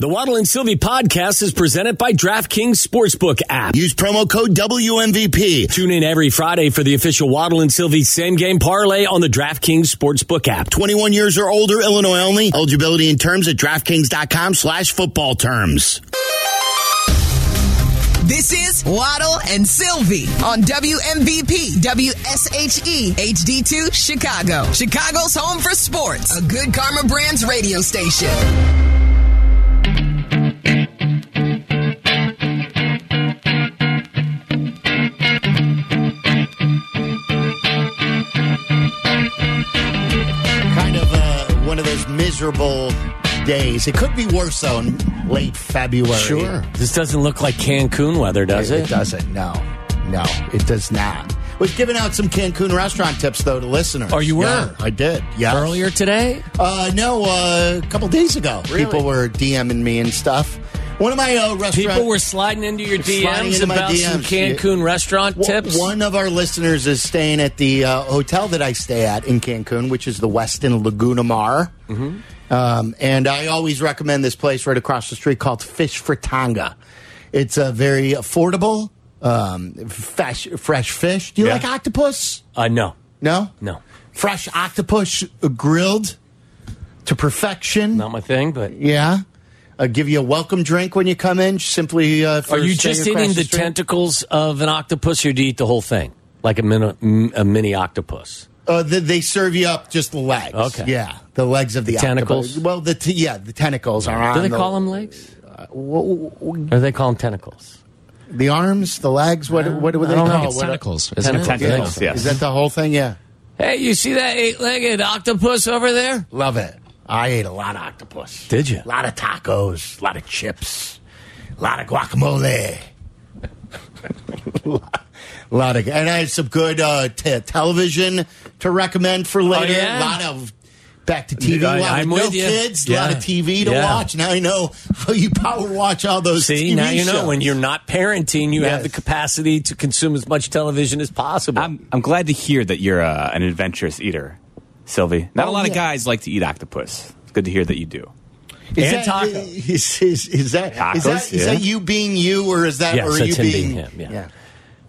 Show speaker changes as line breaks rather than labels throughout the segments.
The Waddle and Silvy podcast is presented by DraftKings Sportsbook app.
Use promo code WMVP.
Tune in every Friday for the official Waddle and Silvy same game parlay on the DraftKings Sportsbook app.
21 years or older, Illinois only. Eligibility and terms at DraftKings.com slash football terms.
This is Waddle and Silvy on WMVP WSHE HD2 Chicago. Chicago's home for sports. A good Karma Brands radio station.
Of those miserable days. It could be worse, though, in late February. Sure.
This doesn't look like Cancun weather, does
It,
it?
doesn't. No. No, it does not. Was giving out some Cancun restaurant tips, though, to listeners.
Oh, you were?
Yeah, I did. Yeah.
Earlier today?
Uh, no, uh, a couple days ago.
Really?
People were DMing me and stuff. One of my uh, restaurant
People were sliding into your DMs
into
about some
DMs.
Cancun restaurant
Well,
tips.
One of our listeners is staying at the uh, hotel that I stay at in Cancun, which is the Westin Laguna Mar.
Mm-hmm.
Um, and I always recommend this place right across the street called Fish Fritanga. It's a very affordable, um, fresh, fresh fish. Do you
Yeah.
like octopus?
Uh, no,
No?
no,
Fresh octopus uh, grilled to perfection.
not my thing. But
Yeah. Uh, give you a welcome drink when you come in. Simply, uh, for
are you just eating the
street.
tentacles of an octopus, or do you eat the whole thing, like a mini, a mini octopus?
Uh, they, they serve you up just the legs.
Okay.
Yeah, the legs of the,
tentacles?
octopus. Well, the t- yeah, the tentacles are on.
Do they
the,
call them legs?
w- w-
Or they call them tentacles?
the arms, the legs? What what do they
I
call
It's
tentacles, isn't?
Tentacles, yes.
Is that the whole thing? Yeah,
Hey, you see that eight-legged octopus over there?
love it. I ate a lot of octopus.
Did you?
A lot of tacos, a lot of chips, a lot of guacamole. a lot of, and I had some good uh, t- television to recommend for later.
Oh, yeah?
A lot of back to TV.
I-
a lot
I'm
with no
you.
kids, a lot of TV to
Yeah.
watch. Now I know how you power watch all those.
See,
TV
now you know when you're not parenting, you have the capacity to consume as much television as possible.
I'm, I'm glad to hear that you're uh, an adventurous eater, Silvy. Not
Oh,
a lot
yeah.
of guys like to eat octopus. It's good to hear that you do.
Is
And
that,
taco.
Is, is, is that, is,
Tacos,
that, is
yeah.
that you being you, or is that
Yes,
or are you
him
being,
being him, yeah.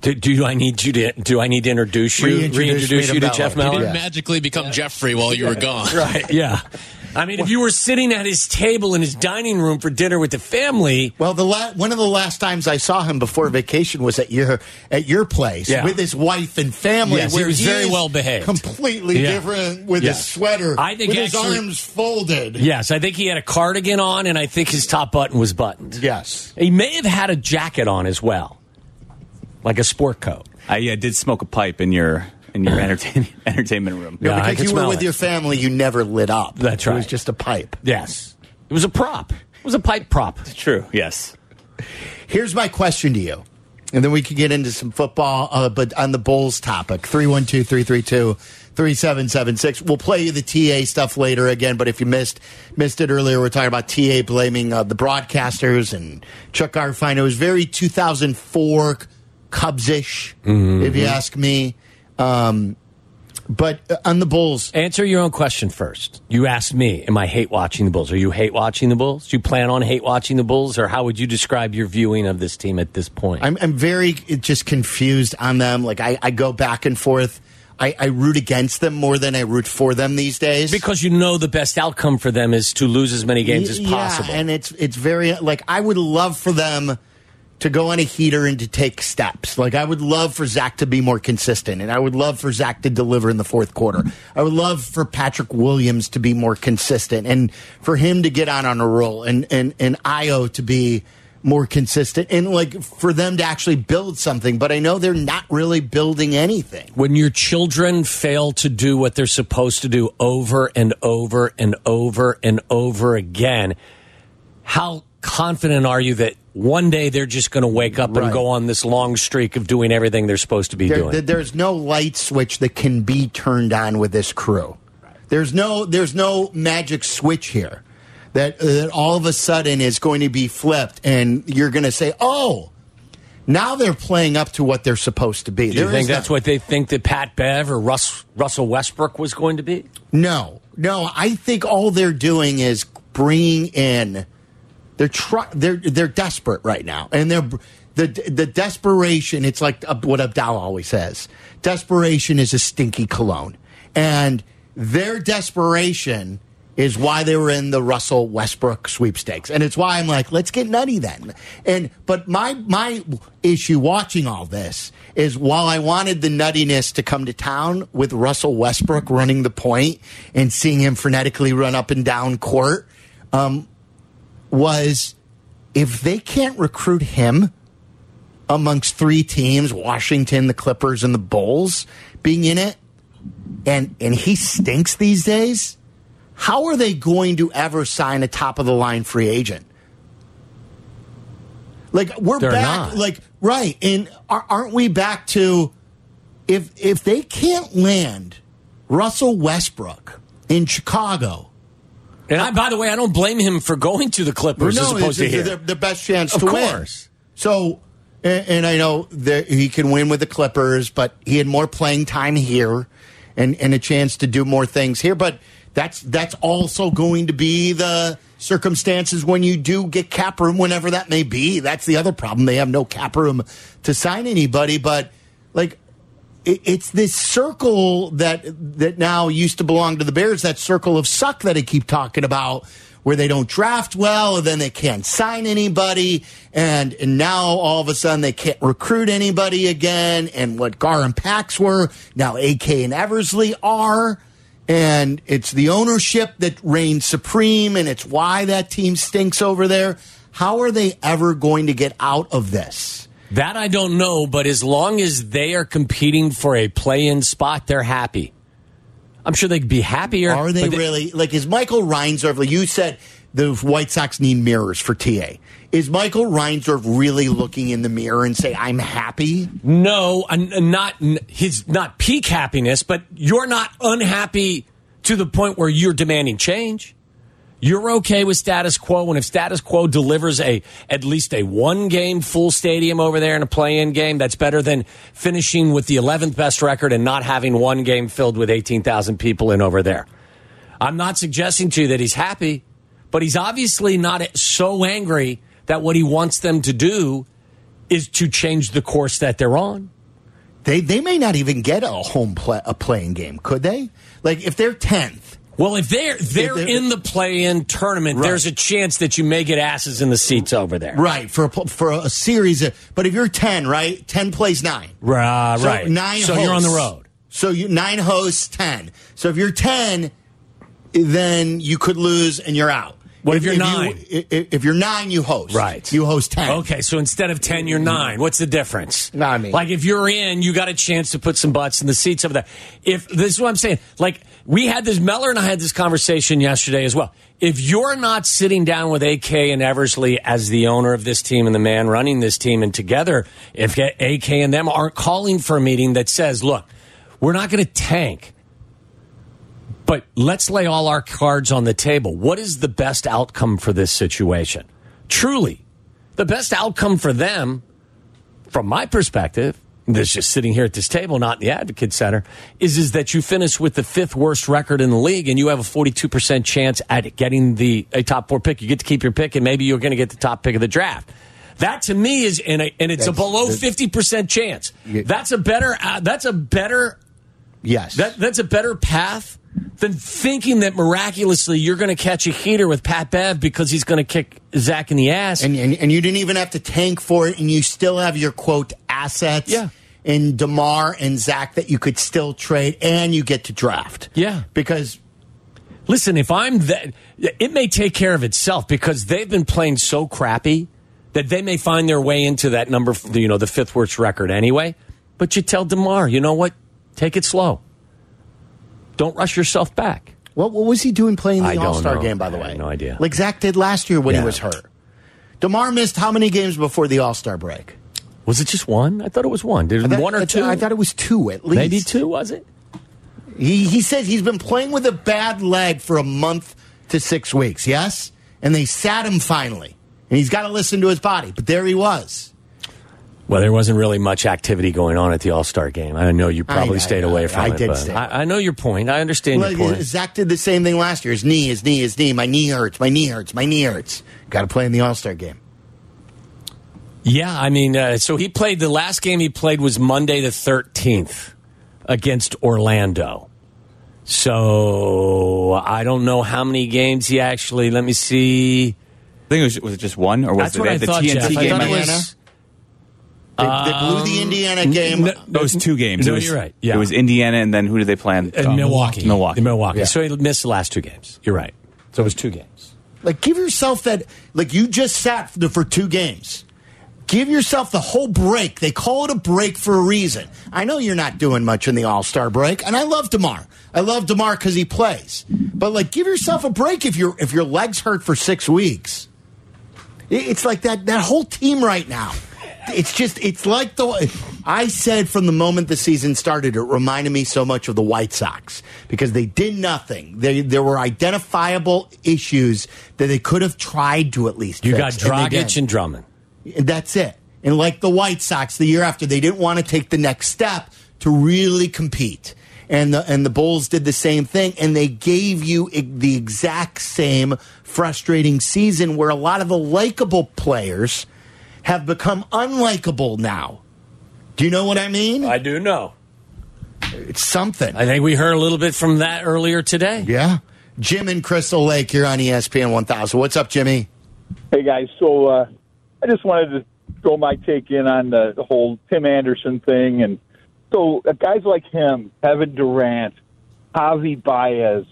Do, do I need you to? Do I need to introduce you?
Reintroduce me to
you to
Mellor.
Jeff
He
Mellor?
Yeah.
magically become Jeffrey while you were gone.
Right. Yeah. I mean, if you were sitting at his table in his dining room for dinner with the family,
Well, the la- one of the last times I saw him before vacation was at your at your place
Yeah.
with his wife and family.
Yes, he
where
was very well behaved.
completely
Yeah.
different with
Yeah.
his sweater.
I think
with his arms folded.
yes, I think he had a cardigan on, and I think his top button was buttoned.
Yes.
He may have had a jacket on as well, like a sport coat.
I uh, did smoke a pipe in your in your entertain, entertainment room.
Yeah, I
because
could
you were with
it.
your family, you never lit up.
That's right.
It was just a pipe.
Yes, it was a prop. It was a pipe prop.
It's true. Yes.
Here's my question to you. And then we could get into some football, uh, but on the Bulls topic, 312 332 3776. We'll play you the TA stuff later again, but if you missed missed it earlier, we're talking about TA blaming uh, the broadcasters and Chuck Garfien. It was very 2004 Cubs ish, if you ask me. Um, but uh, on the Bulls,
Answer your own question first. You asked me, am I hate watching the Bulls? Are you hate watching the Bulls? Do you plan on hate watching the Bulls? Or how would you describe your viewing of this team at this point?
I'm, I'm very just confused on them. Like I, I go back and forth. I, I root against them more than I root for them these days.
because you know the best outcome for them is to lose as many games as
Yeah,
possible.
and it's it's very like I would love for them to go on a heater and to take steps. Like I would love for Zach to be more consistent, and I would love for Zach to deliver in the fourth quarter. I would love for Patrick Williams to be more consistent, and for him to get on on a roll, and and and Ayo to be more consistent, and like for them to actually build something. But I know they're not really building anything.
when your children fail to do what they're supposed to do over and over and over and over again, how confident are you that one day they're just going to wake up
Right.
and go on this long streak of doing everything they're supposed to be
There,
doing?
there's no light switch that can be turned on with this crew. There's no there's no magic switch here that uh, that all of a sudden is going to be flipped and you're going to say, "Oh, now they're playing up to what they're supposed to be."
do you
There
think that's
no-
what they think that Pat Bev or Russ, Russell Westbrook was going to be?
No, no. I think all they're doing is bringing in. They're they're they're desperate right now, and they're the the desperation. It's like uh, what Abdallah always says: desperation is a stinky cologne, and their desperation is why they were in the Russell Westbrook sweepstakes, and it's why I'm like, let's get nutty then. And but my my issue watching all this is while I wanted the nuttiness to come to town with Russell Westbrook running the point and seeing him frenetically run up and down court, um, was if they can't recruit him amongst three teams, Washington, the Clippers, and the Bulls being in it, and and he stinks these days how are they going to ever sign a top of the line free agent? Like we're
They're
back,
not.
like right, and are- aren't we back to if if they can't land Russell Westbrook in Chicago?
And I, by the way, I don't blame him for going to the Clippers as opposed to here.
the, the best chance
Of
to win.
course.
So, and, and I know that he can win with the Clippers, but he had more playing time here and, and a chance to do more things here. But that's that's also going to be the circumstances when you do get cap room, whenever that may be. That's the other problem. They have no cap room to sign anybody. But like it's this circle that that now used to belong to the Bears. That circle of suck that I keep talking about, where they don't draft well, and then they can't sign anybody, and and now all of a sudden they can't recruit anybody again. And what Gar and Pax were now, AK and Eversley are. And it's the ownership that reigns supreme, and it's why that team stinks over there. How are they ever going to get out of this?
That I don't know, but as long as they are competing for a play-in spot, they're happy. I'm sure they'd be happier.
Are they
but
really like? Is Michael Reinsdorf? Like you said, the White Sox need mirrors for TA. Is Michael Reinsdorf really looking in the mirror and say, "I'm happy"?
No, and not his not peak happiness, but you're not unhappy to the point where you're demanding change. You're okay with status quo, and if status quo delivers a at least a one game full stadium over there in a play-in game, that's better than finishing with the 11th best record and not having one game filled with 18,000 people in over there. I'm not suggesting to you that he's happy, but he's obviously not so angry that what he wants them to do is to change the course that they're on.
They they may not even get a home play, a playing game, could they? Like if they're tenth,
Well, if they're they're,
they're-
in the play-in tournament,
Right.
there's a chance that you may get asses in the seats over there.
right? For a, for a series, of, but if you're ten, right? Ten plays nine.
Right,
So
right.
nine.
So you're on the road.
So you nine hosts, ten. So if you're ten, then you could lose and you're out.
What if you're
you-
nine?
if, if you're nine, you host.
Right.
You host ten.
Okay, so instead of 10, you're 9. What's the difference?
No, I mean-
Like, if you're in, you got a chance to put some butts in the seats over there. If This is what I'm saying. Like, we had this, Meller and I had this conversation yesterday as well. If you're not sitting down with AK and Eversley as the owner of this team and the man running this team, and together, if AK and them aren't calling for a meeting that says, look, we're not going to tank. But let's lay all our cards on the table. What is the best outcome for this situation? Truly, the best outcome for them, from my perspective, that's just sitting here at this table, not in the Advocate Center, is, is that you finish with the fifth worst record in the league and you have a 42% chance at getting the a top four pick. You get to keep your pick and maybe you're going to get the top pick of the draft. That to me is, and, a, and it's a below 50% chance.
Yeah.
That's a better, uh, that's a better
Yes.
that that's a better path than thinking that miraculously you're going to catch a heater with Pat Bev because he's going to kick Zach in the ass.
and, and and you didn't even have to tank for it, and you still have your quote assets.
Yeah.
In Demar and Zach that you could still trade, and you get to draft.
Yeah.
Because
Listen, if I'm that, it may take care of itself because they've been playing so crappy that they may find their way into that number, you know, the fifth worst record anyway. But you tell Demar, you know what? Take it slow. Don't rush yourself back.
what what was he doing playing the All Star game? By the
I
way,
have no idea.
Like Zach did last year when
Yeah.
he was hurt. Demar missed how many games before the All Star break?
Was it just one? I thought it was one. Did
I thought-
one or
I
two?
I thought it was two at least.
maybe two. Was it?
He he said he's been playing with a bad leg for a month to six weeks. Yes, and they sat him finally, and he's got to listen to his body. But there he was.
Well, there wasn't really much activity going on at the All Star game. I know you probably
I-
stayed
I-
away from
I
it.
did
but
stay
I, I know your point. I understand
Well,
your point.
Zach did the same thing last year. His knee, his knee, his knee. My knee hurts. My knee hurts. My knee hurts. Got to play in the All Star game.
Yeah, I mean, uh, so he played the last game he played was Monday the 13th against Orlando. So I don't know how many games he actually. Let me see.
I think it was, was it just one, or was
That's
it
what
they
I
had the
thought,
TNT
Jeff. I
game?
thought it
Indiana?
was.
They, they blew the Indiana game.
Um, no-
It was two games.
No,
it was,
you're right. Yeah.
It was Indiana, and then who did they play? on?
Uh, Milwaukee.
Milwaukee.
Milwaukee.
Yeah.
So he missed the last two games. You're right. So it was two games.
Like, give yourself that. Like, you just sat for, for two games. Give yourself the whole break. They call it a break for a reason. I know you're not doing much in the All Star break, and I love Demar. I love Demar because he plays. But like, give yourself a break if your if your legs hurt for six weeks. It's like that that whole team right now. It's just it's like the I said from the moment the season started. It reminded me so much of the White Sox because they did nothing. They there were identifiable issues that they could have tried to at least.
You
fix,
got
and
Dragic
didn't.
and Drummond.
And that's it. And like the White Sox, the year after, they didn't want to take the next step to really compete. And the and the Bulls did the same thing, and they gave you the exact same frustrating season where a lot of the likable players have become unlikable now. Do you know what I mean?
I do know.
It's something.
I think we heard a little bit from that earlier today.
yeah. Jim in Crystal Lake, you're on ESPN 1000. What's up, Jimmy?
Hey guys, so uh, I just wanted to throw my take in on the, the whole Tim Anderson thing, and so uh, guys like him, Kevin Durant, Javi Baez,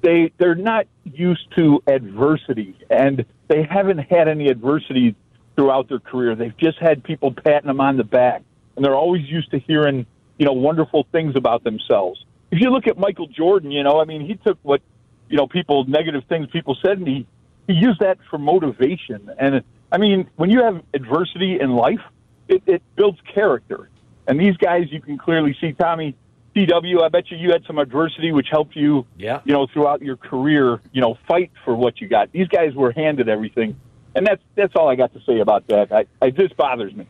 they they're not used to adversity, and they haven't had any adversity throughout their career. They've just had people patting them on the back, and they're always used to hearing you know wonderful things about themselves. If you look at Michael Jordan, you know, I mean, he took what you know people negative things people said, and he he used that for motivation. And I mean, when you have adversity in life, it, it builds character. And these guys, you can clearly see Tommy CW. I bet you you had some adversity which helped you,
Yeah.
you know, throughout your career. You know, fight for what you got. These guys were handed everything, and that's that's all I got to say about that. I, I this bothers me.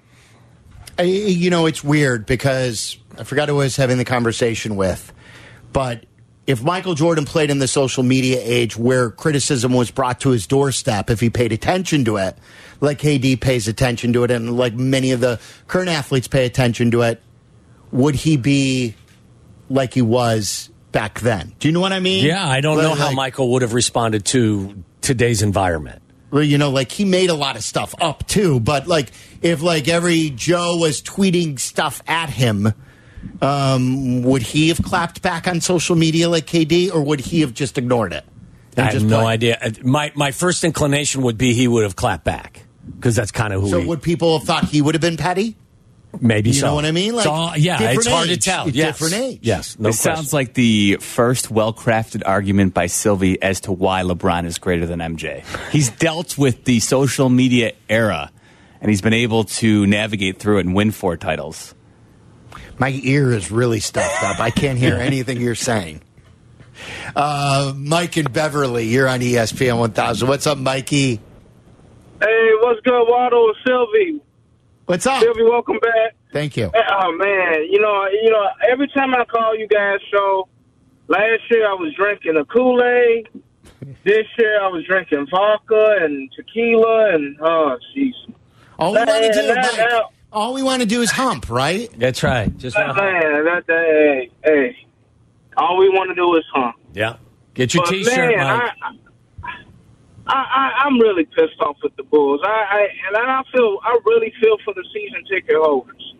I, you know, it's weird because I forgot who I was having the conversation with, but if Michael Jordan played in the social media age where criticism was brought to his doorstep, if he paid attention to it, like KD pays attention to it, and like many of the current athletes pay attention to it, would he be like he was back then? Do you know what I mean?
Yeah, I don't know how
like-
Michael would have responded to today's environment.
Well, you know, like he made a lot of stuff up too, but like if like every Joe was tweeting stuff at him, um, would he have clapped back on social media like KD, or would he have just ignored it? and
I have no
played?
idea. Uh, My my first inclination would be he would have clapped back because that's kind of who
So
he,
would people have thought he would have been petty?
maybe
You
so.
know what I mean? Like,
It's all- yeah,
different
it's hard
age.
to tell.
It's
Yes.
different age.
Yes, no
this
question.
sounds like the first well-crafted argument by Silvy as to why LeBron is greater than MJ. He's dealt with the social media era, and he's been able to navigate through it and win four titles.
My ear is really stuffed up. I can't hear anything you're saying. Uh, Mike and Beverly, you're on ESPN 1000. What's up, Mikey?
Hey, what's good, Waddle? Silvy.
What's up?
Silvy, welcome back.
Thank you.
Oh man, you know, you know, every time I call you guys show, last year I was drinking a Kool Aid. This year I was drinking vodka and tequila and oh jeez.
All we want to do,
Man,
Mike,
now-
all we want to do is hump, right?
That's right. Just
Man, that, that hey, hey. All we want to do is hump.
yeah. Get your
But
T-shirt,
man,
Mike.
I, I, I, I'm really pissed off with the Bulls. I, I and I feel, I really feel for the season ticket holders.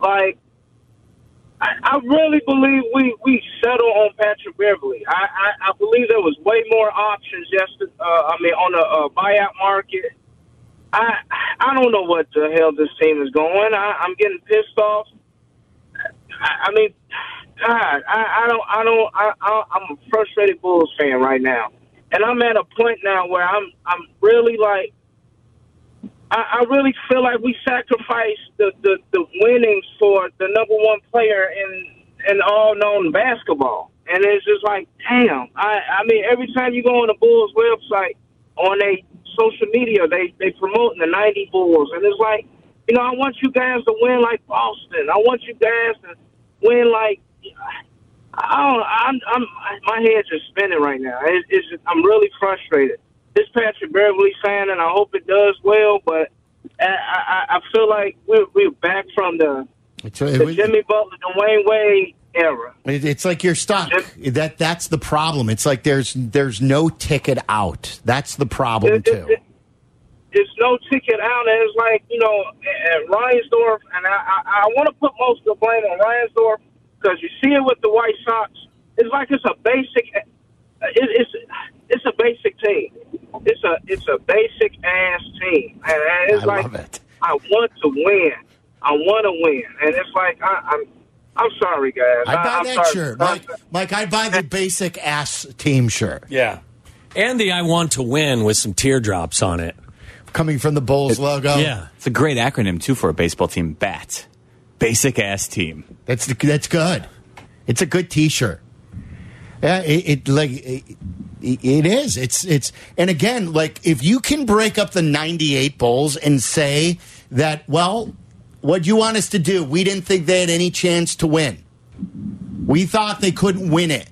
Like, I, I really believe we we settle on Patrick Beverley. I, I, I believe there was way more options yesterday. Uh, I mean, on the uh, buyout market. I I don't know what the hell this team is going. I, I'm getting pissed off. I, I mean, God, I, I don't, I don't, I, I, I'm a frustrated Bulls fan right now, and I'm at a point now where I'm, I'm really like, I, I really feel like we sacrificed the, the, the winnings for the number one player in, in all known basketball, and it's just like, damn. I, I mean, every time you go on the Bulls website on a social media, they they promoting the '90 Bulls, and it's like, You know, I want you guys to win like Boston. I want you guys to win like. I don't. I'm. I'm. My head's just spinning right now. It, it's. Just, I'm really frustrated. This Patrick Beverley fan, and I hope it does well. But I. I, I feel like we're we're back from the, the Jimmy Butler, Dwyane Wade
It- It's like you're stuck. That that's the problem. It's like there's there's no ticket out. That's the problem
It- it-
too.
it- There's no ticket out, and it's like you know, at Reinsdorf, and I, I, I want to put most of the blame on Reinsdorf because you see it with the White Sox. It's like it's a basic, eh, it, it's it's a basic team. It's a it's a basic ass team, and and it's
I
like
love it.
I want to win. I want to win, and it's like I, I'm. I'm sorry, guys.
I buy
I'm
that
sorry.
shirt, Mike. Mike, I buy the basic ass team shirt
Yeah. And the I want to win with some teardrops on it.
coming from the Bulls logo.
Yeah.
It's a great acronym too for a baseball team. BAT, basic ass team.
That's that's good. It's a good T-shirt. Yeah, it, it like it, it is. It's it's and again, like if you can break up the '98 Bulls and say that, well, what do you want us to do? We didn't think they had any chance to win. We thought they couldn't win it.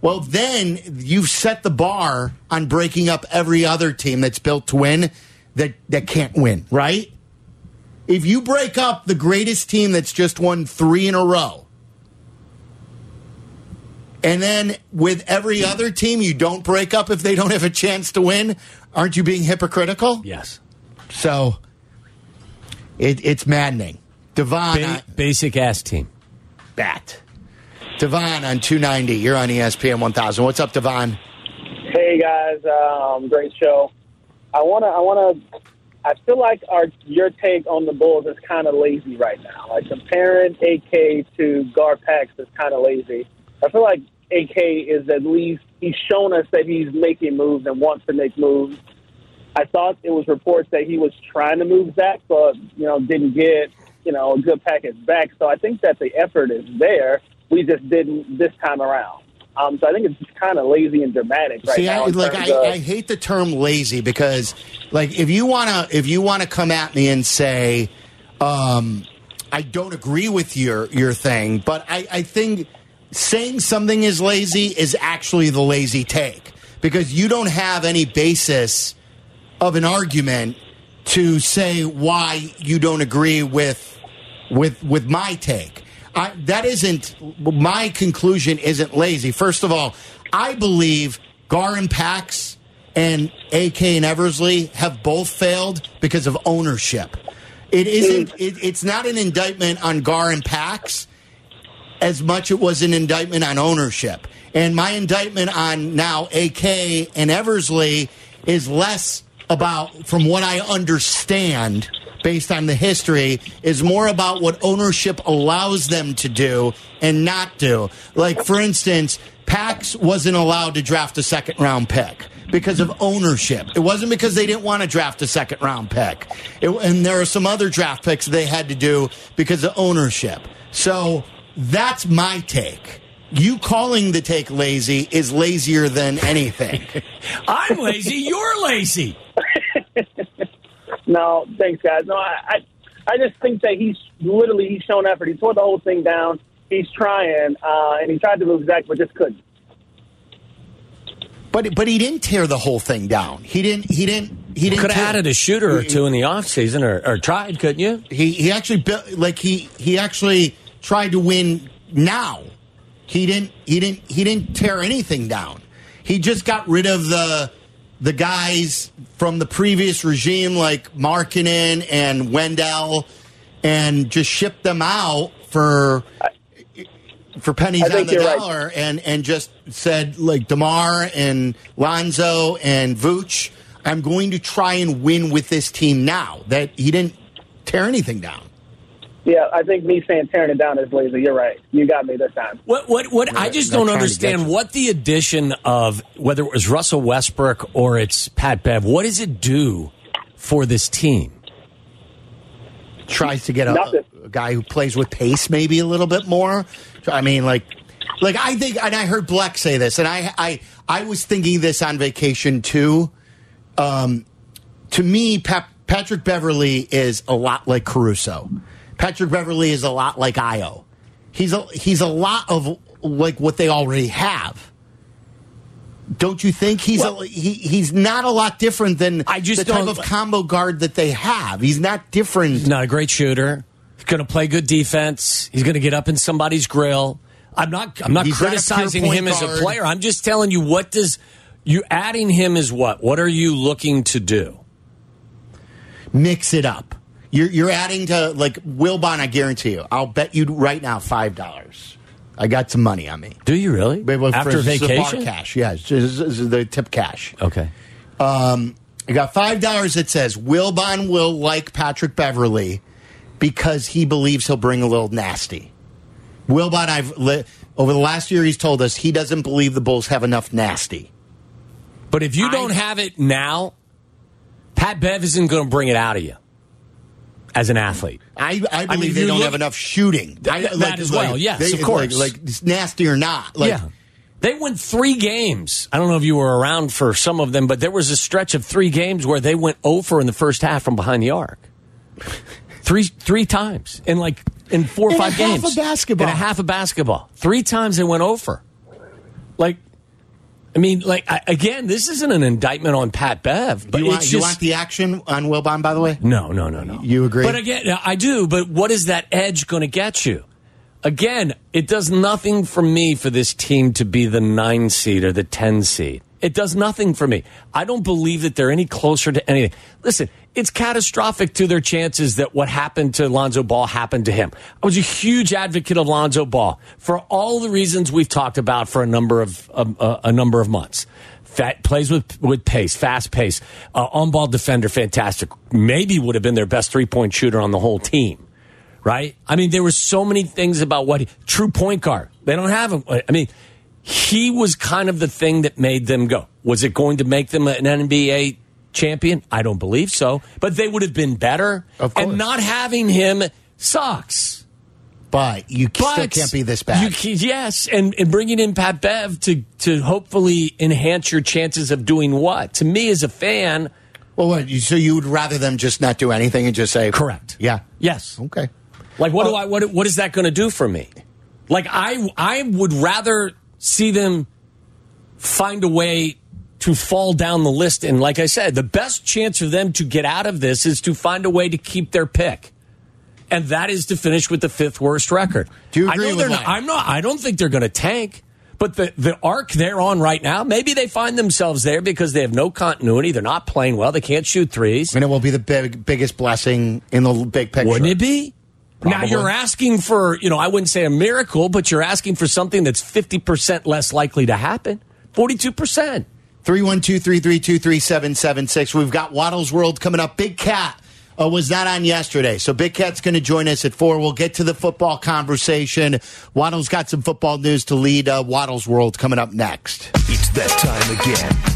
Well, then you've set the bar on breaking up every other team that's built to win that that can't win, right? If you break up the greatest team that's just won three in a row, and then with every other team you don't break up if they don't have a chance to win, aren't you being hypocritical?
Yes.
So it, it's maddening. Devon
Ba- basic ass team.
bat. Devon on 290. You're on ESPN 1000. What's up, Devon?
Hey guys, um, great show. I wanna, I wanna, I feel like our your take on the Bulls is kind of lazy right now. Like comparing AK to Garpax is kind of lazy. I feel like AK is at least he's shown us that he's making moves and wants to make moves. I thought it was reports that he was trying to move Zach, but you know didn't get you know a good package back. So I think that the effort is there. We just didn't this time around. Um, so I think it's kind of lazy and dramatic right
See,
now.
I, like I,
of-
I hate the term lazy because, like, if you wanna if you wanna come at me and say, um, I don't agree with your your thing, but I, I think saying something is lazy is actually the lazy take because you don't have any basis of an argument to say why you don't agree with with with my take. I, that isn't my conclusion. Isn't lazy. First of all, I believe Gar and Pax and AK and Eversley have both failed because of ownership. It isn't. It, it's not an indictment on Gar and Pax as much it was an indictment on ownership. And my indictment on now AK and Eversley is less about, from what I understand, based on the history, is more about what ownership allows them to do and not do. Like, for instance, Pax wasn't allowed to draft a second round pick because of ownership. It wasn't because they didn't want to draft a second round pick. It, and there are some other draft picks they had to do because of ownership. So that's my take. You calling the take lazy is lazier than anything.
I'm lazy. You're lazy.
No, thanks, guys. No, I, I, I just think that he's literally he's shown effort. He tore the whole thing down. He's trying, uh, and he tried to move Zach, but just couldn't.
but but he didn't tear the whole thing down. He didn't. He didn't. He didn't.
Could have
tear-
added a shooter or two in the offseason or, or tried, couldn't you?
He he actually built like he he actually tried to win now. He didn't he didn't he didn't tear anything down. He just got rid of the the guys from the previous regime like Markkanen and Wendell and just shipped them out for for pennies on the
you're right.
dollar and and just said like Demar and Lonzo and Vooch, I'm going to try and win with this team now. That he didn't tear anything down.
Yeah, I think me saying tearing it down is lazy. You're right. You got me this time.
What? What? What? I just
not
don't understand what the addition of whether it was Russell Westbrook or it's Pat Bev. What does it do for this team?
tries to get a, a guy who plays with pace maybe a little bit more. I mean, like, like I think, and I heard Black say this, and I, I, I was thinking this on vacation too. Um, to me, Pep Patrick Beverley is a lot like Caruso. Patrick Beverley is a lot like Ayo. He's a he's a lot of like what they already have. Don't you think he's
Well-
a, he, he's not a lot different than
I just
the type of combo guard that they have? He's not different.
He's not a great shooter. He's going to play good defense. He's going to get up in somebody's grill. I'm not. I'm not
He's
criticizing
point
him as a player. I'm just telling you what does you adding him is what? What are you looking to do?
Mix it up. You're you're adding to like Wilbon. I guarantee you. I'll bet you right now five dollars. I got some money on me.
Do you really?
Wait, well,
After
for- it's the
vacation?
cash, yeah, it's just- it's the tip cash.
Okay.
Um, I got five dollars that says Wilbon will like Patrick Beverley because he believes he'll bring a little nasty. Wilbon, I've li- over the last year, he's told us he doesn't believe the Bulls have enough nasty.
But if you
I-
don't have it now, Pat Bev isn't going to bring it out of you as an athlete.
I, I
mean,
believe
if
they don't
look-
have enough shooting. I,
th- that as well, yes, of course.
Like, like it's nasty or not. Like,
yeah. They went three games. I don't know if you were around for some of them, but there was a stretch of three games where they went over in the first half from behind the arc. Three three times in like in four or
In a
five
half
games.
of basketball.
In a half of basketball. Three times they went over. Like I mean, like I, again, this isn't an indictment on Pat Bev, but
you, want,
it's
you
just
want the action on Wilbon, by the way?
no, no, no, no.
You agree?
But again, I do. But what is that edge going to get you? Again, it does nothing for me for this team to be the nine seed or the 10 seed. It does nothing for me. I don't believe that they're any closer to anything. Listen, it's catastrophic to their chances that what happened to Lonzo Ball happened to him. I was a huge advocate of Lonzo Ball for all the reasons we've talked about for a number of um, uh, a number of months. Fat, plays with with pace, fast pace, uh, on ball defender, fantastic. Maybe would have been their best three point shooter on the whole team right? I mean, there were so many things about what true point guard. They don't have him. I mean, he was kind of the thing that made them go. Was it going to make them an NBA champion? I don't believe so. But they would have been better.
Of course.
And not having him sucks.
But you
But
still can't be this bad.
Can, yes, and, and bringing in Pat Bev to to hopefully enhance your chances of doing what? To me, as a fan,
well, what? So you would rather them just not do anything and just say
correct.
Yeah.
Yes.
Okay.
Like, what do I? What what is that going to do for me? Like, I I would rather see them find a way to fall down the list. And like I said, the best chance for them to get out of this is to find a way to keep their pick. And that is to finish with the fifth worst record.
Do you
I
agree
know
with
they're not, I'm not. I don't think they're going to tank. But the the arc they're on right now, maybe they find themselves there because they have no continuity. They're not playing well. They can't shoot threes.
And it will be the big, biggest blessing in the big picture.
Wouldn't it be? Now you're asking for, you know, I wouldn't say a miracle, but you're asking for something that's 50% less likely to happen. 42%.
312 332 3776. We've got Waddle's World coming up. Big Cat uh, was not on yesterday, so Big Cat's going to join us at 4. We'll get to the football conversation. Waddle's got some football news to lead uh, Waddle's World coming up next.
It's that time again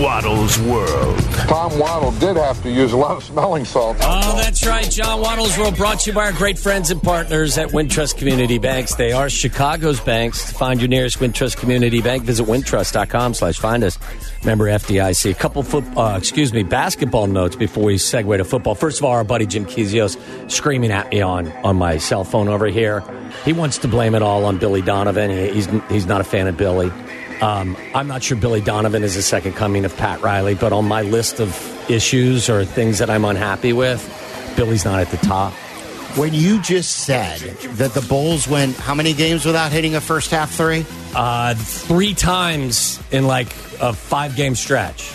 Waddle's World.
Tom Waddle did have to use a lot of smelling salt.
Oh, that's right. John Waddle's World brought to you by our great friends and partners at Wintrust Community Banks. They are Chicago's banks. To find your nearest Wintrust Community Bank, visit wintrust.com slash find us. Member FDIC. A couple foot, uh, excuse me, basketball notes before we segue to football. First of all, our buddy Jim Kizios screaming at me on, on my cell phone over here. He wants to blame it all on Billy Donovan. He, he's, he's not a fan of Billy. Um, I'm not sure Billy Donovan is the second coming of Pat Riley, but on my list of issues or things that I'm unhappy with, Billy's not at the top.
When you just said that the Bulls went how many games without hitting a first half three?
Uh, three times in like a five game stretch.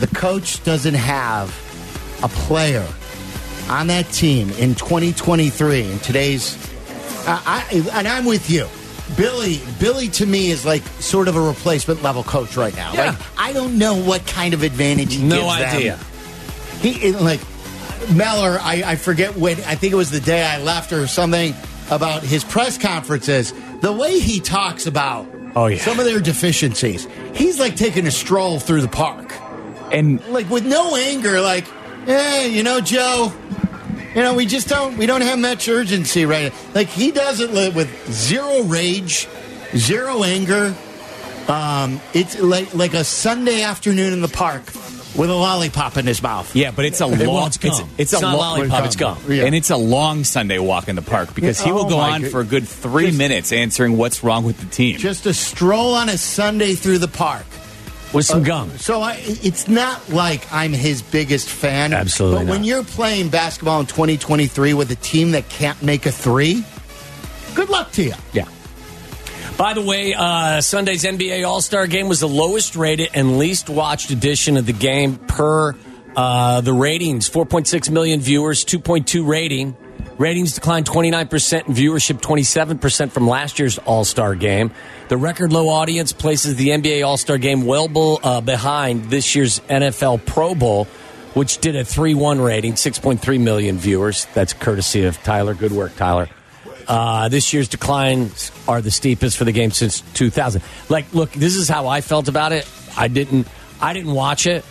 The coach doesn't have a player on that team in 2023 in today's. Uh, I, and I'm with you. Billy, Billy to me is like sort of a replacement level coach right now.
Yeah.
Like I don't know what kind of advantage he
No
gives them.
No idea.
He like Meller. I, I forget when. I think it was the day I left or something about his press conferences. The way he talks about
Oh, yeah.
some of their deficiencies. He's like taking a stroll through the park,
And
like with no anger. Like, hey, you know, Joe. You know, we just don't we don't have much urgency right now. Like he does it li- with zero rage, zero anger. Um, it's like like a Sunday afternoon in the park with a lollipop in his mouth.
yeah, but it's a
Well,
long.
it's gum.
It's, it's
It's
a lo-
lollipop, it's gum.
Yeah.
And it's a long Sunday walk in the park because he will
Oh,
go on
good-
for a good three
Just-
minutes answering what's wrong with the team.
Just a stroll on a Sunday through the park.
With some gum.
So I, it's not like I'm his biggest fan.
Absolutely
But when you're playing basketball in 2023 with a team that can't make a three, good luck to you.
Yeah. By the way, uh, Sunday's NBA All Star game was the lowest rated and least watched edition of the game per uh, the ratings 4.6 million viewers, 2.2 rating. Ratings declined 29% and viewership 27% from last year's All Star game. The record low audience places the NBA All Star game well be- uh, behind this year's NFL Pro Bowl, which did a 3 1 rating, 6.3 million viewers. That's courtesy of Tyler. Good work, Tyler. Uh, this year's declines are the steepest for the game since 2000. Like, look, this is how I felt about it. I didn't, I didn't watch it.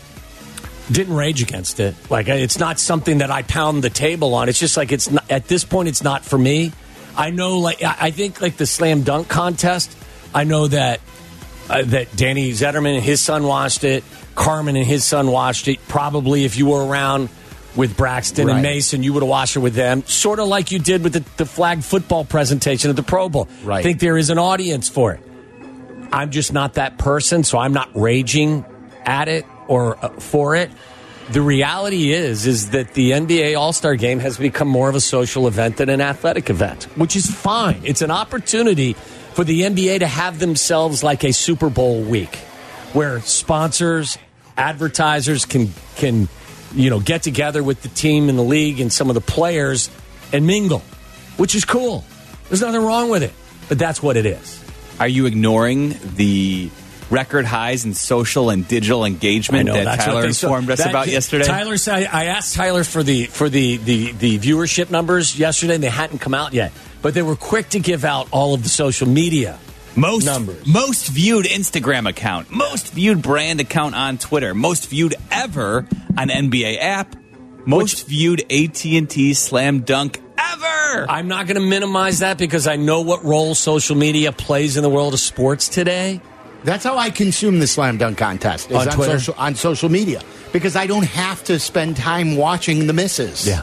Didn't rage against it. Like, it's not something that I pound the table on. It's just like it's not, at this point, it's not for me. I know, like, I think like the slam dunk contest. I know that uh, that Danny Zetterman and his son watched it. Carmen and his son watched it. Probably, if you were around with Braxton
Right.
and Mason, you would have watched it with them. Sort of like you did with the, the flag football presentation at the Pro Bowl.
Right.
I think there is an audience for it. I'm just not that person, so I'm not raging at it or uh, for it. The reality is, is that the NBA All Star Game has become more of a social event than an athletic event, which is fine. It's an opportunity for the NBA to have themselves like a Super Bowl week, where sponsors, advertisers can can you know get together with the team and the league and some of the players and mingle, which is cool. There's nothing wrong with it, but that's what it is.
Are you ignoring the record highs in social and digital engagement that Tyler informed us
That-
about yesterday?
Tyler said I asked Tyler for the for the, the the viewership numbers yesterday. and They hadn't come out yet, but they were quick to give out all of the social media
most
numbers.
most viewed Instagram account, most viewed brand account on Twitter, most viewed ever on NBA app, most viewed AT and T Slam Dunk ever.
I'm not going to minimize that because I know what role social media plays in the world of sports today.
That's how I consume the slam dunk contest is
On
on,
Twitter?
social, on social media because I don't have to spend time watching the misses. Yeah.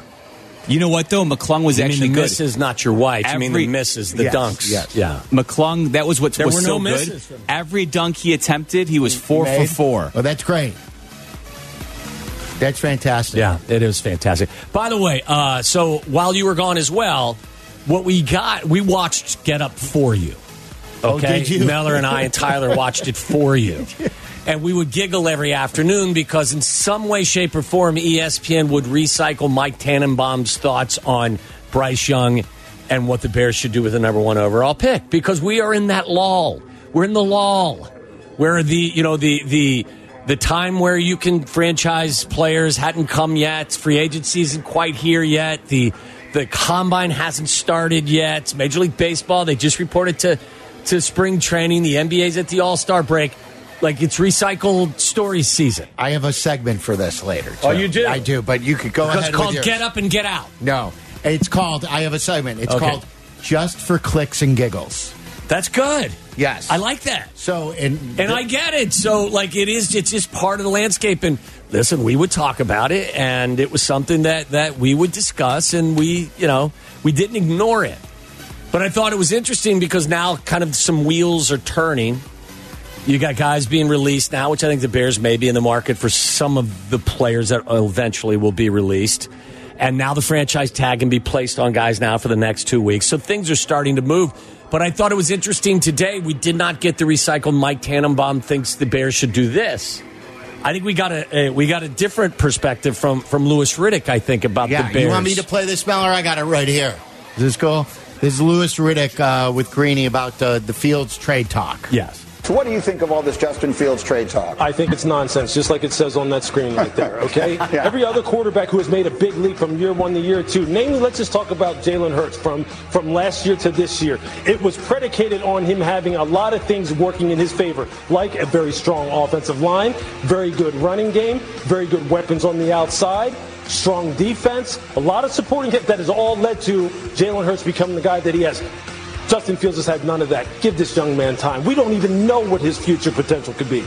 You know what though? McClung was
You mean
actually
the
good.
miss is not your wife. you mean the misses, the
Yes,
dunks.
yes.
Yeah.
McClung, that was what
There
was
were
so
no
good.
misses from.
Every dunk he attempted, he was four
Made?
for four.
Oh, that's great. That's fantastic.
Yeah, it is fantastic. By the way, uh, so while you were gone as well, what we got, we watched Get Up for you.
Oh,
Okay,
you?
Meller and I and Tyler watched it for you, and we would giggle every afternoon because in some way, shape, or form, ESPN would recycle Mike Tannenbaum's thoughts on Bryce Young and what the Bears should do with the number one overall pick because we are in that lull. We're in the lull where the you know the the the time where you can franchise players hadn't come yet. Free agency isn't quite here yet. The the combine hasn't started yet. Major League Baseball they just reported to to spring training. The NBA's at the All Star break. Like it's recycled story season.
I have a segment for this later.
Oh, you do?
I do, but you could go
Because
ahead
it's called
with.
Get Up and Get Out.
No, it's called. I have a segment. It's
Okay.
called Just for Clicks and Giggles.
That's good.
Yes,
I like that.
So, and
And I get it. So, like, it is, it's just part of the landscape. And listen, we would talk about it, and it was something that, that we would discuss, and we, you know, we didn't ignore it. But I thought it was interesting because now kind of some wheels are turning. You got guys being released now, which I think the Bears may be in the market for some of the players that eventually will be released. And now the franchise tag can be placed on guys now for the next two weeks. So things are starting to move. But I thought it was interesting today. We did not get the recycled Mike Tannenbaum thinks the Bears should do this. I think we got a, a we got a different perspective from from Louis Riddick. I think about
yeah,
the Bears.
you want me to play this, Meller? I got it right here. Is this cool? This is Louis Riddick uh, with Greeny about uh, the Fields trade talk.
Yes.
So, what do you think of all this Justin Fields trade talk?
I think it's nonsense, just like it says on that screen right there, okay? Every other quarterback who has made a big leap from year one to year two, namely, let's just talk about Jalen Hurts from, from last year to this year. It was predicated on him having a lot of things working in his favor, like a very strong offensive line, very good running game, very good weapons on the outside. Strong defense, a lot of supporting hit that has all led to Jalen Hurts becoming the guy that he has. Justin Fields has had none of that. Give this young man time. We don't even know what his future potential could be.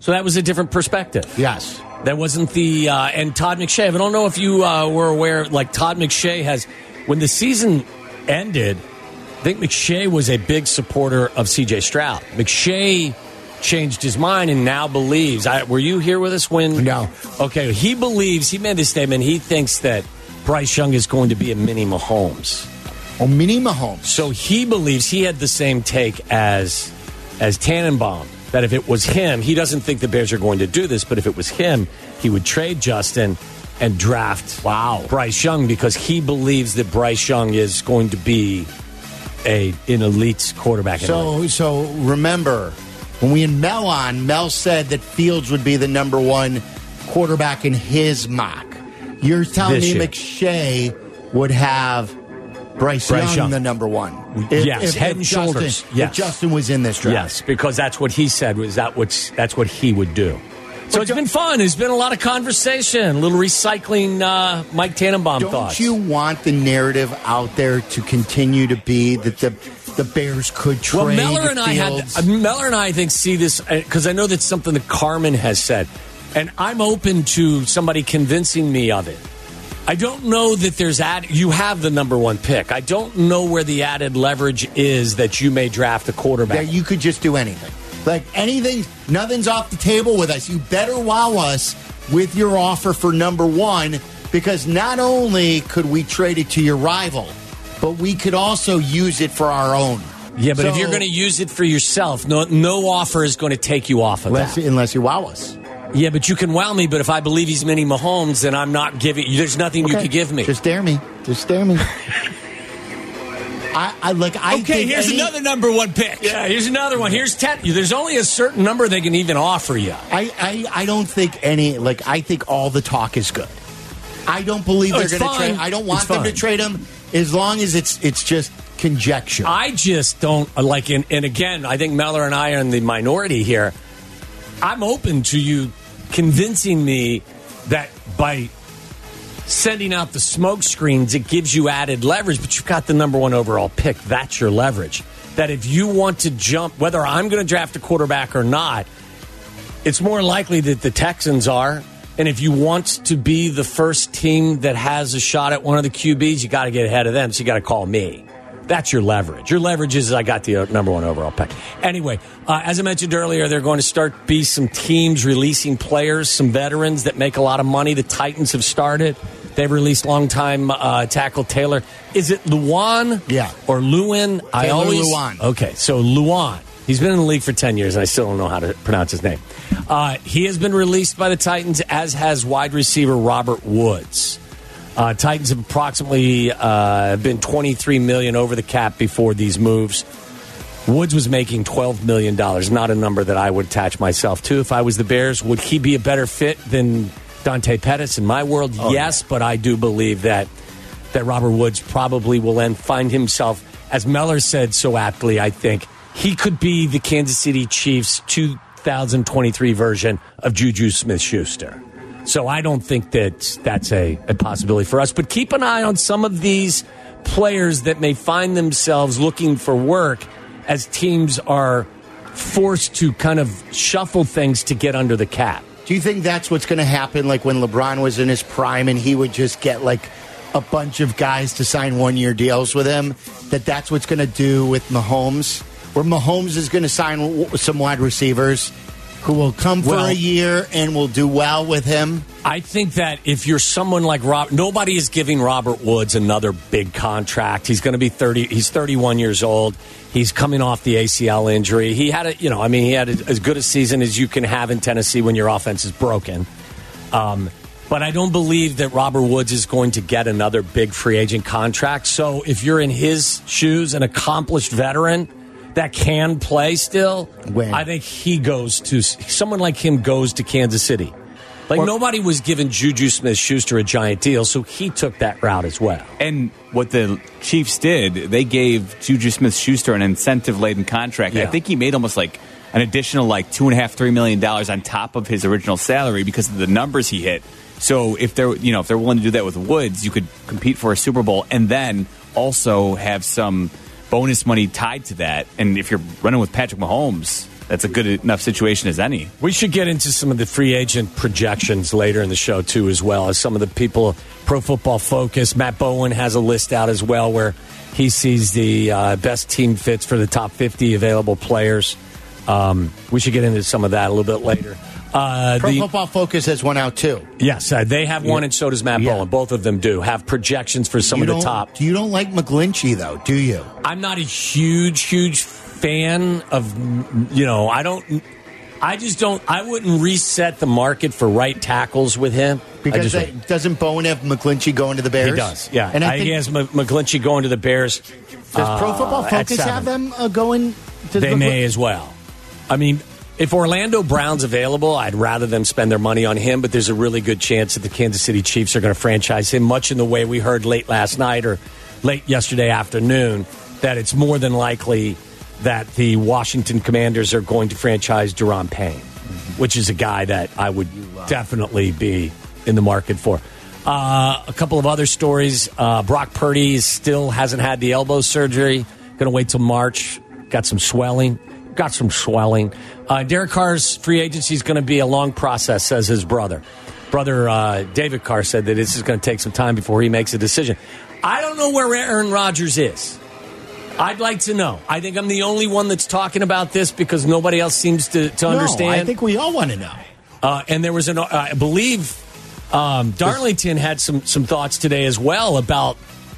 So that was a different perspective.
Yes.
That wasn't the uh, and Todd McShay. I don't know if you uh, were aware. Like Todd McShay has, when the season ended, I think McShay was a big supporter of C.J. Stroud. McShay changed his mind and now believes. I, were you here with us when?
No.
Okay, he believes. He made this statement. He thinks that Bryce Young is going to be a mini Mahomes.
Oh, mini Mahomes.
So he believes he had the same take as as Tannenbaum that if it was him, he doesn't think the Bears are going to do this, but if it was him, he would trade Justin and draft wow Bryce Young because he believes that Bryce Young is going to be a an elite quarterback. in.
So, so remember when we had Mel on, Mel said that Fields would be the number one quarterback in his mock. You're telling
This
me
year.
McShay would have Bryce,
Bryce
Young,
Young.
the number one?
Yes, head and
Justin-
shoulders.
if
Yes.
Justin was in this draft.
Yes, because that's what he said. Was that what's that's what he would do? So it's been fun. There's been a lot of conversation, a little recycling uh, Mike Tannenbaum thoughts.
Don't
thoughts.
you want the narrative out there to continue to be that the the Bears could trade
Well, Meller and I had uh, Meller and I, I think see this because I know that's something that Carmen has said, and I'm open to somebody convincing me of it. I don't know that there's add. You have the number one pick. I don't know where the added leverage is that you may draft a quarterback.
that you could just do anything. Like anything, nothing's off the table with us. You better wow us with your offer for number one because not only could we trade it to your rival, but we could also use it for our own.
yeah, but if you're going to use it for yourself, no, no offer is going to take you off of
unless,
that.
unless you wow us.
Yeah, but you can wow me. But if I believe he's mini Mahomes, then I'm not giving. There's nothing you
Okay.
could give me.
Just dare me. Just dare me. I, I like. I
okay,
think
here's
any-
another number one pick. Yeah, here's another one. Here's ten. There's only a certain number they can even offer you.
I, I, I don't think any like I think all the talk is good. I don't believe
Oh,
they're going to trade. I don't want
It's
them to trade him as long as it's it's just conjecture.
I just don't uh, like. And, and again, I think Meller and I are in the minority here. I'm open to you convincing me that by sending out the smoke screens, it gives you added leverage. But you've got the number one overall pick. That's your leverage. That if you want to jump, whether I'm going to draft a quarterback or not, it's more likely that the Texans are. And if you want to be the first team that has a shot at one of the QBs, you got to get ahead of them. So you got to call me. That's your leverage. Your leverage is I got the uh, number one overall pick. Anyway, uh, as I mentioned earlier, they're going to start be some teams releasing players, some veterans that make a lot of money. The Titans have started. They've released longtime uh, tackle Taylor. Is it Luan?
Yeah.
Or Lewin? I
Taylor
always
Lewan.
Okay, so Luan. He's been in the league for 10 years, and I still don't know how to pronounce his name. Uh, he has been released by the Titans, as has wide receiver Robert Woods. Uh, Titans have approximately uh, been 23 million over the cap before these moves. Woods was making 12 million dollars, not a number that I would attach myself to. If I was the Bears, would he be a better fit than Dante Pettis? In my world, yes, but I do believe that that Robert Woods probably will end find himself, as Meller said so aptly, I think he could be the Kansas City Chiefs 2023 version of Juju Smith Schuster. So I don't think that that's a, a possibility for us. But keep an eye on some of these players that may find themselves looking for work as teams are forced to kind of shuffle things to get under the cap.
Do you think that's what's going to happen? Like when LeBron was in his prime, and he would just get like a bunch of guys to sign one-year deals with him. That that's what's going to do with Mahomes. Where Mahomes is going to sign w- some wide receivers who will come for
Well-
a year and will do well with him.
I think that if you're someone like Rob, nobody is giving Robert Woods another big contract. He's going to be 30. He's 31 years old. He's coming off the ACL injury. He had a, you know, I mean, he had a, as good a season as you can have in Tennessee when your offense is broken. Um, but I don't believe that Robert Woods is going to get another big free agent contract. So if you're in his shoes, an accomplished veteran that can play still,
When?
I think he goes to someone like him goes to Kansas City. Like nobody was giving Juju Smith Schuster a giant deal, so he took that route as well.
And what the Chiefs did, they gave Juju Smith Schuster an incentive laden contract.
Yeah.
I think he made almost like an additional like two and a half, three million dollars on top of his original salary because of the numbers he hit. So if they're you know, if they're willing to do that with Woods, you could compete for a Super Bowl and then also have some bonus money tied to that. And if you're running with Patrick Mahomes, that's a good enough situation as any.
We should get into some of the free agent projections later in the show too, as well as some of the people. Pro Football Focus. Matt Bowen has a list out as well where he sees the uh, best team fits for the top 50 available players. Um, we should get into some of that a little bit later. Uh,
Pro
the-
Football Focus has one out too.
yes, uh, they have one, and so does Matt
Yeah.
Bowen. Both of them do have projections for some
You
of the top.
You don't like McGlinchey though, do you?
I'm not a huge, huge fan of, you know, I don't, I just don't, I wouldn't reset the market for right tackles with him.
Because
just
doesn't Bowen have McGlinchey going to the Bears?
He does, yeah.
And I
I
think
he has M- McGlinchey going to the Bears.
does Pro
uh,
Football Focus have them uh, going? To
They
the-
may as well. I mean, if Orlando Brown's available, I'd rather them spend their money on him, but there's a really good chance that the Kansas City Chiefs are going to franchise him, much in the way we heard late last night or late yesterday afternoon, that it's more than likely that the Washington Commanders are going to franchise Daron Payne, which is a guy that I would definitely be in the market for. Uh, a couple of other stories. Uh, Brock Purdy still hasn't had the elbow surgery. Going to wait till March. Got some swelling. Got some swelling. Uh, Derek Carr's free agency is going to be a long process, says his brother. Brother uh, David Carr said that this is going to take some time before he makes a decision. I don't know where Aaron Rodgers is. I'd like to know. I think I'm the only one that's talking about this because nobody else seems to, to
No,
understand.
I think we all want to know.
Uh, and there was an, uh, I believe, um, Darlington had some some thoughts today as well about.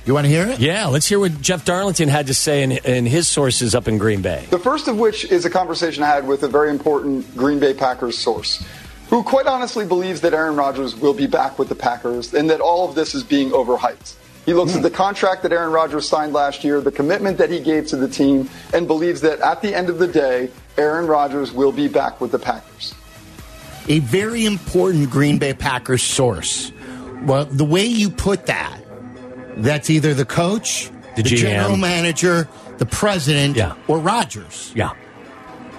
You want to hear it?
Yeah, let's hear what Jeff Darlington had to say in, in his sources up in Green Bay.
The first of which is a conversation I had with a very important Green Bay Packers source, who quite honestly believes that Aaron Rodgers will be back with the Packers and that all of this is being overhyped. He looks at the contract that Aaron Rodgers signed last year, the commitment that he gave to the team, and believes that at the end of the day, Aaron Rodgers will be back with the Packers.
a very important Green Bay Packers source. Well, the way you put that, that's either the coach,
The
the, general manager, the president,
Yeah.
or Rodgers,
Yeah.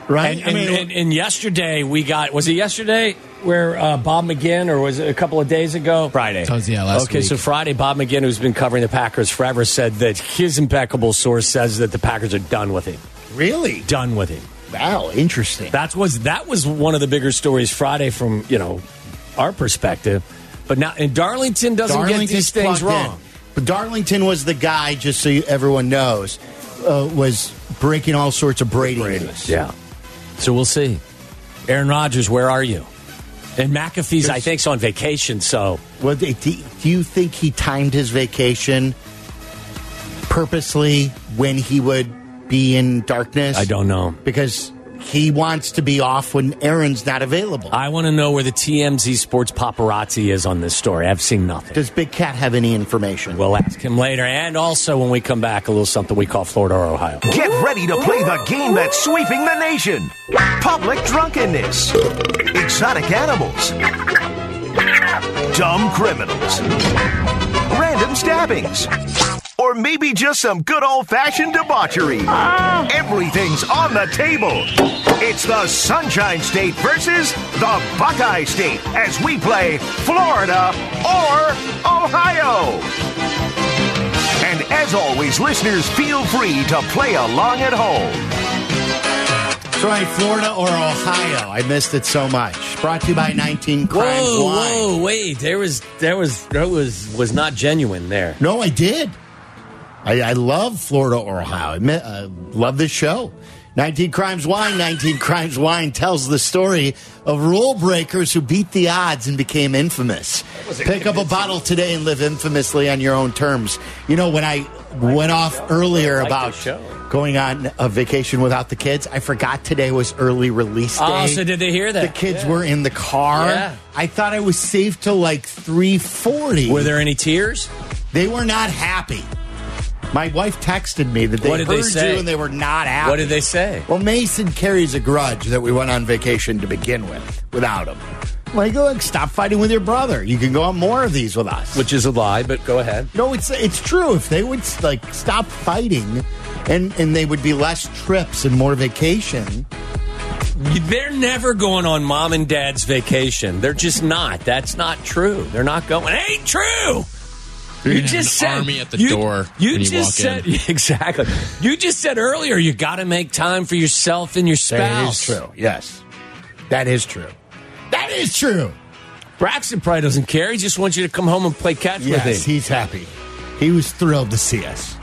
right?
And, and, and, and yesterday we got was it yesterday where uh, Bob McGinn or was it a couple of days ago?
Friday.
That was, yeah, last
okay,
week.
so Friday, Bob McGinn, who's been covering the Packers forever, said that his impeccable source says that the Packers are done with him.
really,
Done with him.
wow, interesting.
That was that was one of the bigger stories Friday from you know our perspective. But now and Darlington doesn't get these things
wrong. in. But Darlington was the guy, just so you, everyone knows, uh, was breaking all sorts of Brady, news.
Yeah. So we'll see. Aaron Rodgers, where are you? And McAfee's, I think, is on vacation. So
Well, do, do you think he timed his vacation purposely when he would be in darkness?
I don't know.
Because he wants to be off when Aaron's not available.
I want to know where the TMZ Sports paparazzi is on this story. I've seen nothing.
Does Big Cat have any information?
We'll ask him later. And also, when we come back, a little something we call Florida or Ohio.
Get ready to play the game that's sweeping the nation. Public drunkenness. Exotic animals. Dumb criminals. Random stabbings. Or maybe just some good old fashioned debauchery. Ah. Everything's on the table. It's the Sunshine State versus the Buckeye State as we play Florida or Ohio. And as always, listeners, feel free to play along at home.
Sorry, Florida or Ohio? I missed it so much. Brought to you by 19 Crimes
Whoa,
Wine.
whoa, wait! There was, there was, there was, was not genuine there.
No, I did. I, I love Florida or Ohio. I uh, love this show. 19 Crimes Wine. 19 Crimes Wine tells the story of rule breakers who beat the odds and became infamous. Pick up a bottle today and live infamously on your own terms. You know, when I went off earlier about going on a vacation without the kids, I forgot today was early release day.
Oh, so did they hear that?
The kids
Yeah.
were in the car.
Yeah.
I thought I was safe till like 340.
Were there any tears?
They were not happy. My wife texted me that they
What did
heard
they say?
you and they were not happy.
What did they say?
Well, Mason carries a grudge that we went on vacation to begin with without him. Like, look, stop fighting with your brother. You can go on more of these with us.
Which is a lie, but go ahead.
No, it's it's true. If they would like stop fighting, and and they would be less trips and more vacation.
They're never going on mom and dad's vacation. They're just not. That's not true. They're not going. It ain't true.
You're
You just
an
said
army at the
you-
door
You
when you
just
walk
said
in.
exactly. You just said earlier you got to make time for yourself and your spouse.
That is
spouse.
true. Yes, that is true. That is true.
Braxton probably doesn't care. He just wants you to come home and play catch
Yes,
with him.
he's happy. He was thrilled to see us.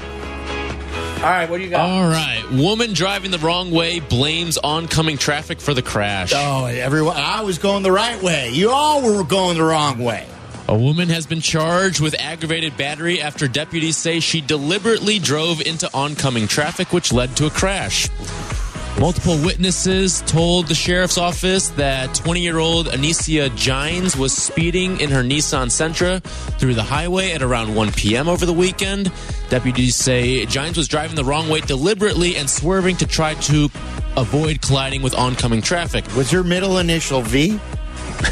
All right, what do you got?
All right. Woman driving the wrong way blames oncoming traffic for the crash.
Oh, everyone! I was going the right way. You all were going the wrong way.
A woman has been charged with aggravated battery after deputies say she deliberately drove into oncoming traffic, which led to a crash. Multiple witnesses told the sheriff's office that 20 year old Anicia Gines was speeding in her Nissan Sentra through the highway at around 1 p.m. over the weekend. Deputies say Gines was driving the wrong way deliberately and swerving to try to avoid colliding with oncoming traffic.
Was your middle initial V?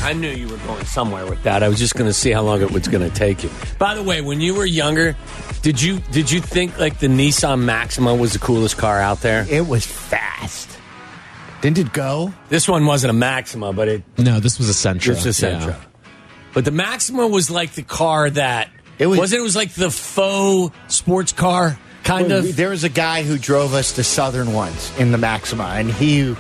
I knew you were going somewhere with that. I was just going to see how long it was going to take you. By the way, when you were younger, did you did you think like the Nissan Maxima was the coolest car out there?
It was fast. Didn't it go?
This one wasn't a Maxima, but it
No, this was a Sentra.
It's a Sentra.
Yeah.
But the Maxima was like the car that
It was-
wasn't. It was like the faux sports car kind
Well,
of.
There was a guy who drove us to Southern once in the Maxima, and he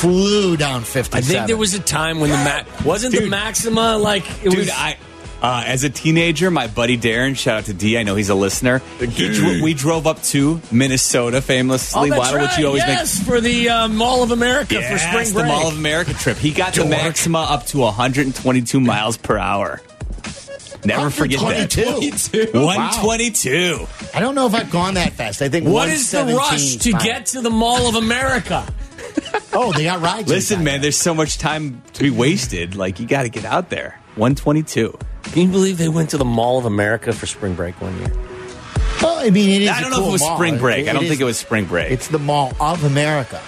flew down 57.
I think there was a time when the Mac wasn't the Maxima like it
Dude,
was.
I uh, as a teenager, my buddy Darren, shout out to D, I know he's a listener. He dro- we drove up to Minnesota famously.
oh, that's
Why
right.
would you always
yes, for the uh, Mall of America
make
for spring break.
the Mall of America trip? He got the Maxima up to 122 miles per hour. Never forget that.
122?
122.
I don't know if I've gone that fast. I think
What is the rush to
fine.
get to the Mall of America?
Oh, they got rides.
Listen, man, there's so much time to be wasted. Like, you got to get out there. 122.
Can you believe they went to the Mall of America for spring break one year?
Well, I mean, it is.
I don't
a
know if it was
mall.
spring break. I don't
is-
think it was spring break.
It's the Mall of America.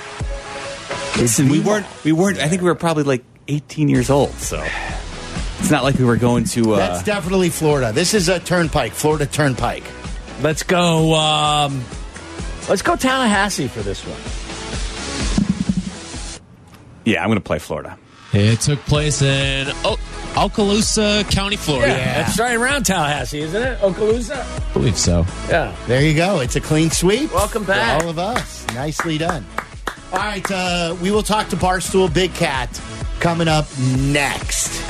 Listen, we weren't. We weren't. I think we were probably like 18 years old. So it's not like we were going to. Uh,
That's definitely Florida. This is a turnpike, Florida Turnpike.
Let's go. Um, let's go Tallahassee for this one.
Yeah, I'm going to play Florida.
It took place in o- Okaloosa County, Florida.
Yeah, That's right around Tallahassee, isn't it? Okaloosa.
I believe so.
Yeah.
There you go. It's a clean sweep.
Welcome
for
back.
all of us. Nicely done. All right, uh, we will talk to Barstool Big Cat coming up next.